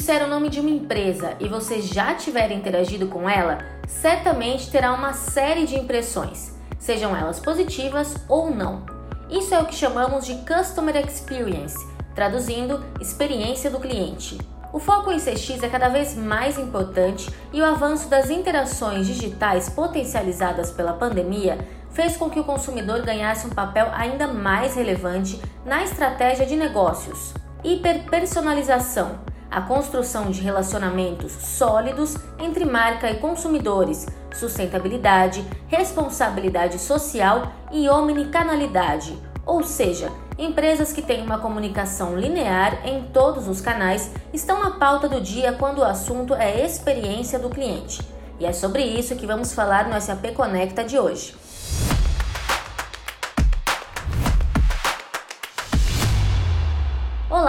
disser o nome de uma empresa e você já tiver interagido com ela, certamente terá uma série de impressões, sejam elas positivas ou não. Isso é o que chamamos de Customer Experience, traduzindo experiência do cliente. O foco em CX é cada vez mais importante e o avanço das interações digitais potencializadas pela pandemia fez com que o consumidor ganhasse um papel ainda mais relevante na estratégia de negócios. Hiperpersonalização a construção de relacionamentos sólidos entre marca e consumidores, sustentabilidade, responsabilidade social e omnicanalidade, ou seja, empresas que têm uma comunicação linear em todos os canais estão na pauta do dia quando o assunto é experiência do cliente. E é sobre isso que vamos falar no SAP Conecta de hoje.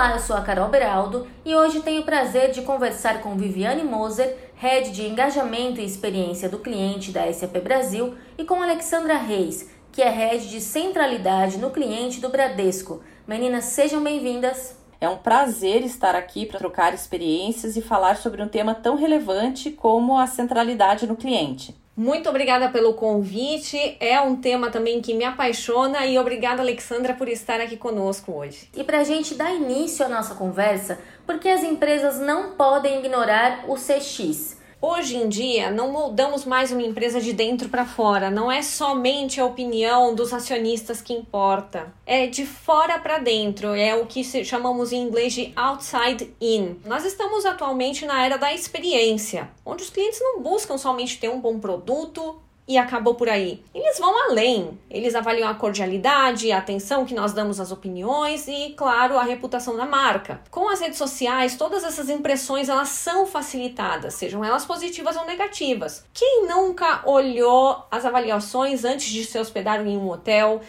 Olá, eu sou a Carol Beraldo e hoje tenho o prazer de conversar com Viviane Moser, Head de Engajamento e Experiência do Cliente da SAP Brasil, e com Alexandra Reis, que é Head de Centralidade no Cliente do Bradesco. Meninas, sejam bem-vindas. É um prazer estar aqui para trocar experiências e falar sobre um tema tão relevante como a centralidade no cliente. Muito obrigada pelo convite. É um tema também que me apaixona e obrigada, Alexandra, por estar aqui conosco hoje. E para a gente dar início à nossa conversa, porque as empresas não podem ignorar o CX? Hoje em dia, não moldamos mais uma empresa de dentro para fora. Não é somente a opinião dos acionistas que importa. É de fora para dentro. É o que chamamos em inglês de outside in. Nós estamos atualmente na era da experiência, onde os clientes não buscam somente ter um bom produto, e acabou por aí. Eles vão além. Eles avaliam a cordialidade, a atenção que nós damos às opiniões e, claro, a reputação da marca. Com as redes sociais, todas essas impressões elas são facilitadas, sejam elas positivas ou negativas. Quem nunca olhou as avaliações antes de se hospedar em um hotel?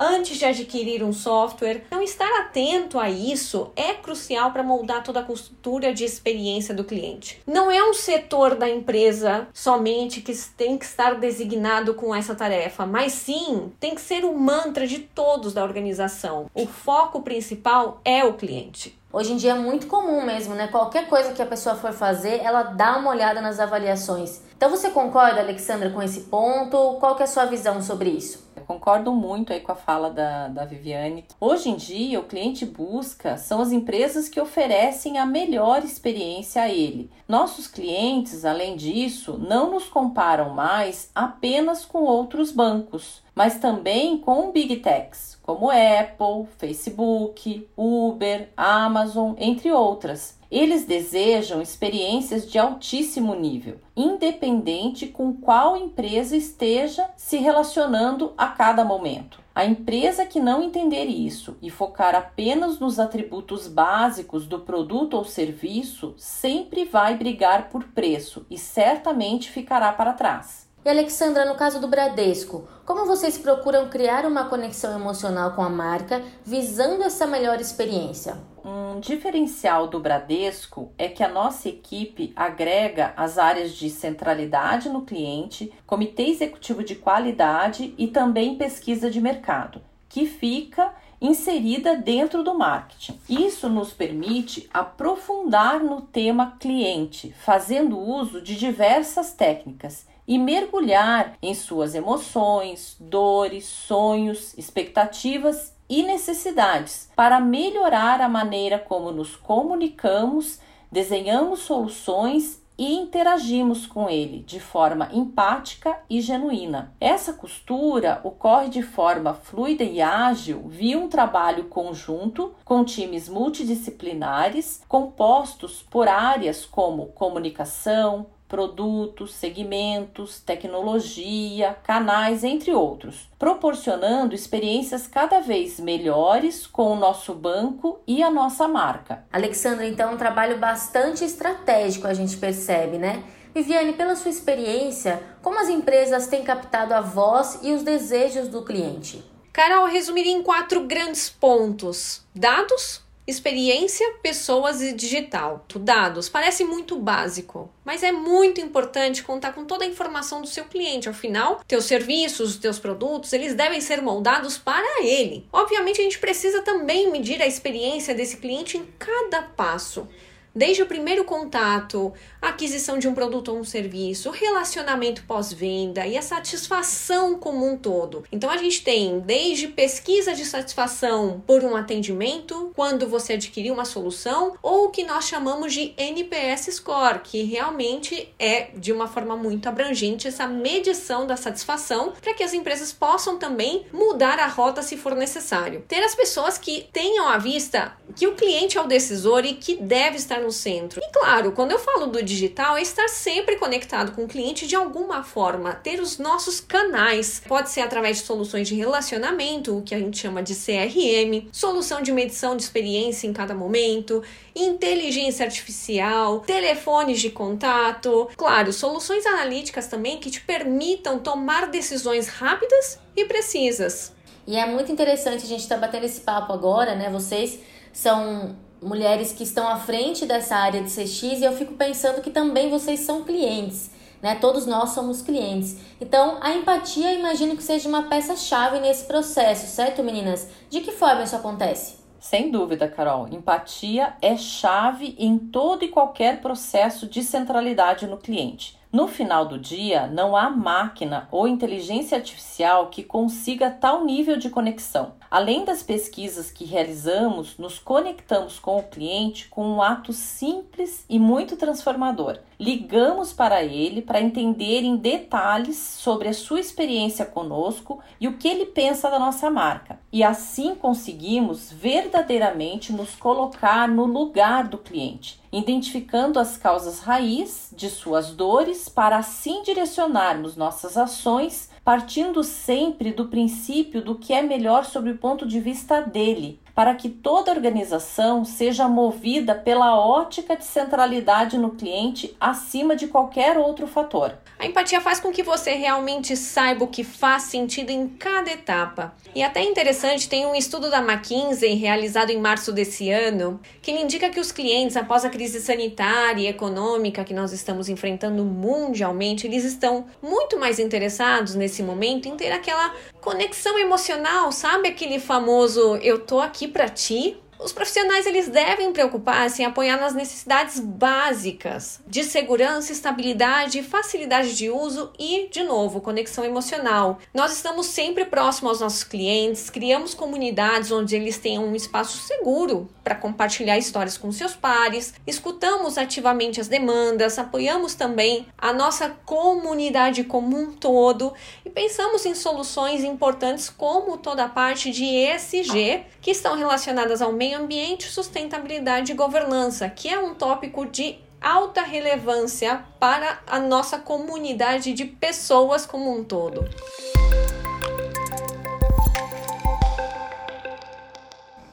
Antes de adquirir um software. Então, estar atento a isso é crucial para moldar toda a cultura de experiência do cliente. Não é um setor da empresa somente que tem que estar designado com essa tarefa, mas sim tem que ser o mantra de todos da organização. O foco principal é o cliente. Hoje em dia é muito comum mesmo, né? Qualquer coisa que a pessoa for fazer, ela dá uma olhada nas avaliações. Então você concorda, Alexandra, com esse ponto? Qual que é a sua visão sobre isso? Concordo muito aí com a fala da, da Viviane. Hoje em dia, o cliente busca são as empresas que oferecem a melhor experiência a ele. Nossos clientes, além disso, não nos comparam mais apenas com outros bancos, mas também com Big Techs como Apple, Facebook, Uber, Amazon, entre outras. Eles desejam experiências de altíssimo nível, independente com qual empresa esteja se relacionando a cada momento. A empresa que não entender isso e focar apenas nos atributos básicos do produto ou serviço sempre vai brigar por preço e certamente ficará para trás. E Alexandra, no caso do Bradesco, como vocês procuram criar uma conexão emocional com a marca visando essa melhor experiência? Um diferencial do Bradesco é que a nossa equipe agrega as áreas de centralidade no cliente, comitê executivo de qualidade e também pesquisa de mercado, que fica inserida dentro do marketing. Isso nos permite aprofundar no tema cliente, fazendo uso de diversas técnicas e mergulhar em suas emoções, dores, sonhos, expectativas e necessidades para melhorar a maneira como nos comunicamos, desenhamos soluções e interagimos com ele de forma empática e genuína. Essa costura ocorre de forma fluida e ágil via um trabalho conjunto com times multidisciplinares compostos por áreas como comunicação, produtos, segmentos, tecnologia, canais, entre outros, proporcionando experiências cada vez melhores com o nosso banco e a nossa marca. Alexandra, então, um trabalho bastante estratégico a gente percebe, né? Viviane, pela sua experiência, como as empresas têm captado a voz e os desejos do cliente? Carol, resumiria em quatro grandes pontos: dados, experiência, pessoas e digital. Dados parece muito básico, mas é muito importante contar com toda a informação do seu cliente. Afinal, teus serviços, teus produtos, eles devem ser moldados para ele. Obviamente, a gente precisa também medir a experiência desse cliente em cada passo. Desde o primeiro contato, aquisição de um produto ou um serviço, relacionamento pós-venda e a satisfação como um todo. Então a gente tem desde pesquisa de satisfação por um atendimento, quando você adquirir uma solução, ou o que nós chamamos de NPS score, que realmente é de uma forma muito abrangente essa medição da satisfação para que as empresas possam também mudar a rota se for necessário. Ter as pessoas que tenham à vista que o cliente é o decisor e que deve estar no centro. E claro, quando eu falo do digital, é estar sempre conectado com o cliente de alguma forma, ter os nossos canais. Pode ser através de soluções de relacionamento, o que a gente chama de CRM, solução de medição de experiência em cada momento, inteligência artificial, telefones de contato, claro, soluções analíticas também que te permitam tomar decisões rápidas e precisas. E é muito interessante a gente estar tá batendo esse papo agora, né? Vocês são mulheres que estão à frente dessa área de CX e eu fico pensando que também vocês são clientes. Né? Todos nós somos clientes. Então, a empatia, imagino que seja uma peça-chave nesse processo, certo, meninas? De que forma isso acontece? Sem dúvida, Carol. Empatia é chave em todo e qualquer processo de centralidade no cliente. No final do dia, não há máquina ou inteligência artificial que consiga tal nível de conexão. Além das pesquisas que realizamos, nos conectamos com o cliente com um ato simples e muito transformador. Ligamos para ele para entender em detalhes sobre a sua experiência conosco e o que ele pensa da nossa marca. E assim conseguimos verdadeiramente nos colocar no lugar do cliente identificando as causas raiz de suas dores para assim direcionarmos nossas ações, partindo sempre do princípio do que é melhor sob o ponto de vista dele, para que toda organização seja movida pela ótica de centralidade no cliente acima de qualquer outro fator. A empatia faz com que você realmente saiba o que faz sentido em cada etapa. E até interessante, tem um estudo da McKinsey realizado em março desse ano que indica que os clientes, após a crise sanitária e econômica que nós estamos enfrentando mundialmente, eles estão muito mais interessados nesse momento em ter aquela conexão emocional, sabe aquele famoso eu tô aqui para ti os profissionais eles devem preocupar-se em apoiar nas necessidades básicas de segurança, estabilidade, facilidade de uso e, de novo, conexão emocional. Nós estamos sempre próximos aos nossos clientes, criamos comunidades onde eles tenham um espaço seguro para compartilhar histórias com seus pares, escutamos ativamente as demandas, apoiamos também a nossa comunidade como um todo e pensamos em soluções importantes como toda a parte de ESG que estão relacionadas ao meio meio ambiente, sustentabilidade e governança, que é um tópico de alta relevância para a nossa comunidade de pessoas como um todo.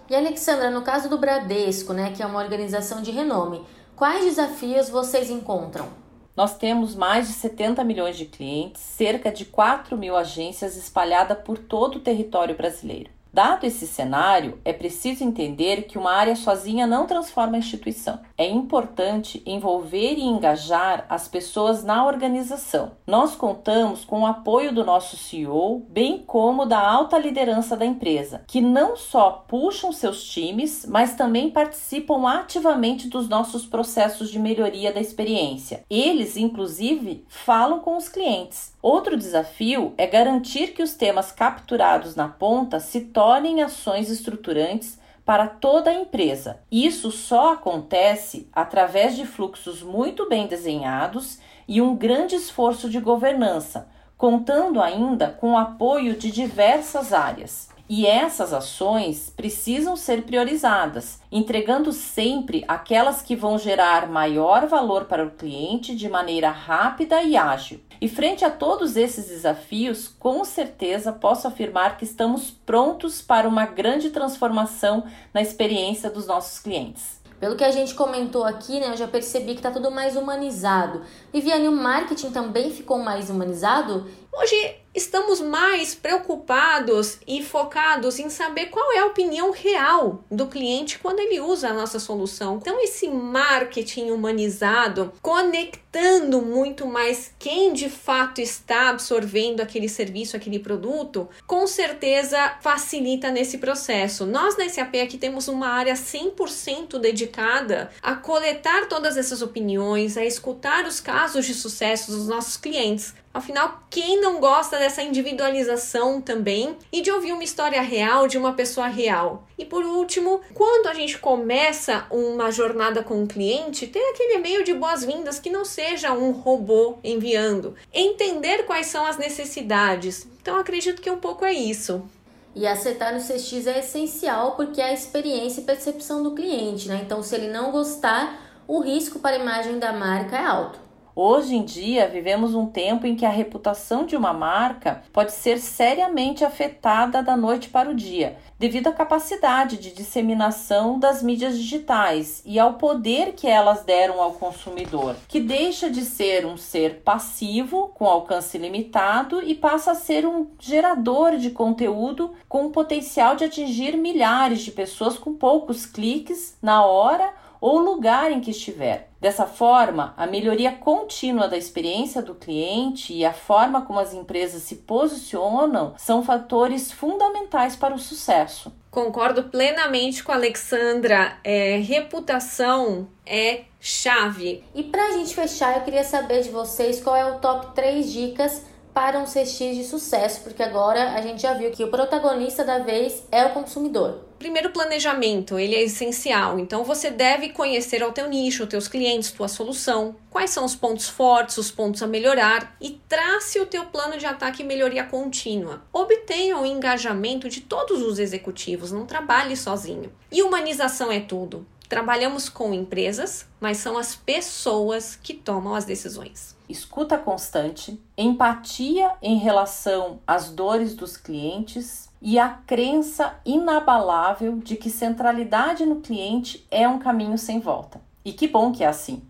E Alexandra, no caso do Bradesco, né, que é uma organização de renome, quais desafios vocês encontram? Nós temos mais de 70 milhões de clientes, cerca de 4 mil agências espalhadas por todo o território brasileiro. Dado esse cenário, é preciso entender que uma área sozinha não transforma a instituição. É importante envolver e engajar as pessoas na organização. Nós contamos com o apoio do nosso CEO, bem como da alta liderança da empresa, que não só puxam seus times, mas também participam ativamente dos nossos processos de melhoria da experiência. Eles, inclusive, falam com os clientes. Outro desafio é garantir que os temas capturados na ponta se tornem ações estruturantes para toda a empresa. Isso só acontece através de fluxos muito bem desenhados e um grande esforço de governança, contando ainda com o apoio de diversas áreas. E essas ações precisam ser priorizadas, entregando sempre aquelas que vão gerar maior valor para o cliente de maneira rápida e ágil. E frente a todos esses desafios, com certeza posso afirmar que estamos prontos para uma grande transformação na experiência dos nossos clientes. Pelo que a gente comentou aqui, né, eu já percebi que está tudo mais humanizado. Viviane, o marketing também ficou mais humanizado? Hoje estamos mais preocupados e focados em saber qual é a opinião real do cliente quando ele usa a nossa solução. Então, esse marketing humanizado, conectando muito mais quem de fato está absorvendo aquele serviço, aquele produto, com certeza facilita nesse processo. Nós na SAP aqui temos uma área 100% dedicada a coletar todas essas opiniões, a escutar os casos de sucesso dos nossos clientes Afinal, quem não gosta dessa individualização também e de ouvir uma história real de uma pessoa real? E por último, quando a gente começa uma jornada com um cliente, ter aquele e-mail de boas-vindas que não seja um robô enviando. Entender quais são as necessidades. Então, acredito que um pouco é isso. E acertar no CX é essencial porque é a experiência e percepção do cliente, né? Então, se ele não gostar, o risco para a imagem da marca é alto. Hoje em dia, vivemos um tempo em que a reputação de uma marca pode ser seriamente afetada da noite para o dia, devido à capacidade de disseminação das mídias digitais e ao poder que elas deram ao consumidor, que deixa de ser um ser passivo com alcance limitado e passa a ser um gerador de conteúdo com o potencial de atingir milhares de pessoas com poucos cliques na hora ou lugar em que estiver. Dessa forma, a melhoria contínua da experiência do cliente e a forma como as empresas se posicionam são fatores fundamentais para o sucesso. Concordo plenamente com a Alexandra. É, reputação é chave. E para a gente fechar, eu queria saber de vocês qual é o top 3 dicas para um CX de sucesso, porque agora a gente já viu que o protagonista da vez é o consumidor. Primeiro, planejamento, ele é essencial. Então, você deve conhecer o teu nicho, os teus clientes, tua solução, quais são os pontos fortes, os pontos a melhorar e trace o teu plano de ataque e melhoria contínua. Obtenha o engajamento de todos os executivos, não trabalhe sozinho. E humanização é tudo. Trabalhamos com empresas, mas são as pessoas que tomam as decisões. Escuta constante, empatia em relação às dores dos clientes e a crença inabalável de que centralidade no cliente é um caminho sem volta. E que bom que é assim.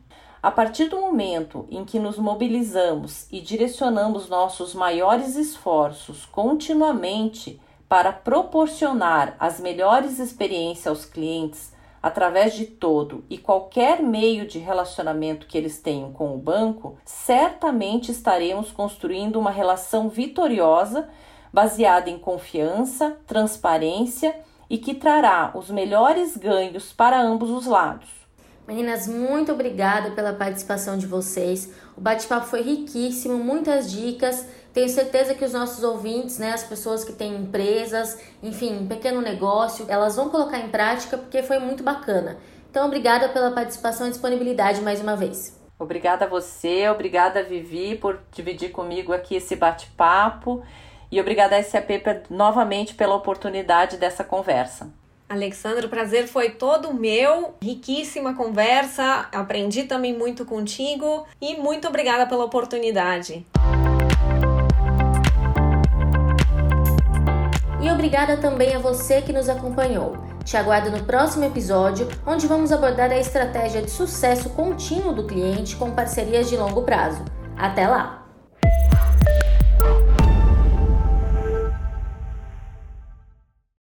A partir do momento em que nos mobilizamos e direcionamos nossos maiores esforços continuamente para proporcionar as melhores experiências aos clientes através de todo e qualquer meio de relacionamento que eles tenham com o banco, certamente estaremos construindo uma relação vitoriosa baseada em confiança, transparência e que trará os melhores ganhos para ambos os lados. Meninas, muito obrigada pela participação de vocês. O bate-papo foi riquíssimo, muitas dicas. Tenho certeza que os nossos ouvintes, né, as pessoas que têm empresas, enfim, um pequeno negócio, elas vão colocar em prática porque foi muito bacana. Então, obrigada pela participação e disponibilidade mais uma vez. Obrigada a você, obrigada Vivi por dividir comigo aqui esse bate-papo e obrigada a SAP novamente pela oportunidade dessa conversa. Alexandre, o prazer foi todo meu. Riquíssima conversa, aprendi também muito contigo e muito obrigada pela oportunidade. Obrigada também a você que nos acompanhou. Te aguardo no próximo episódio, onde vamos abordar a estratégia de sucesso contínuo do cliente com parcerias de longo prazo. Até lá!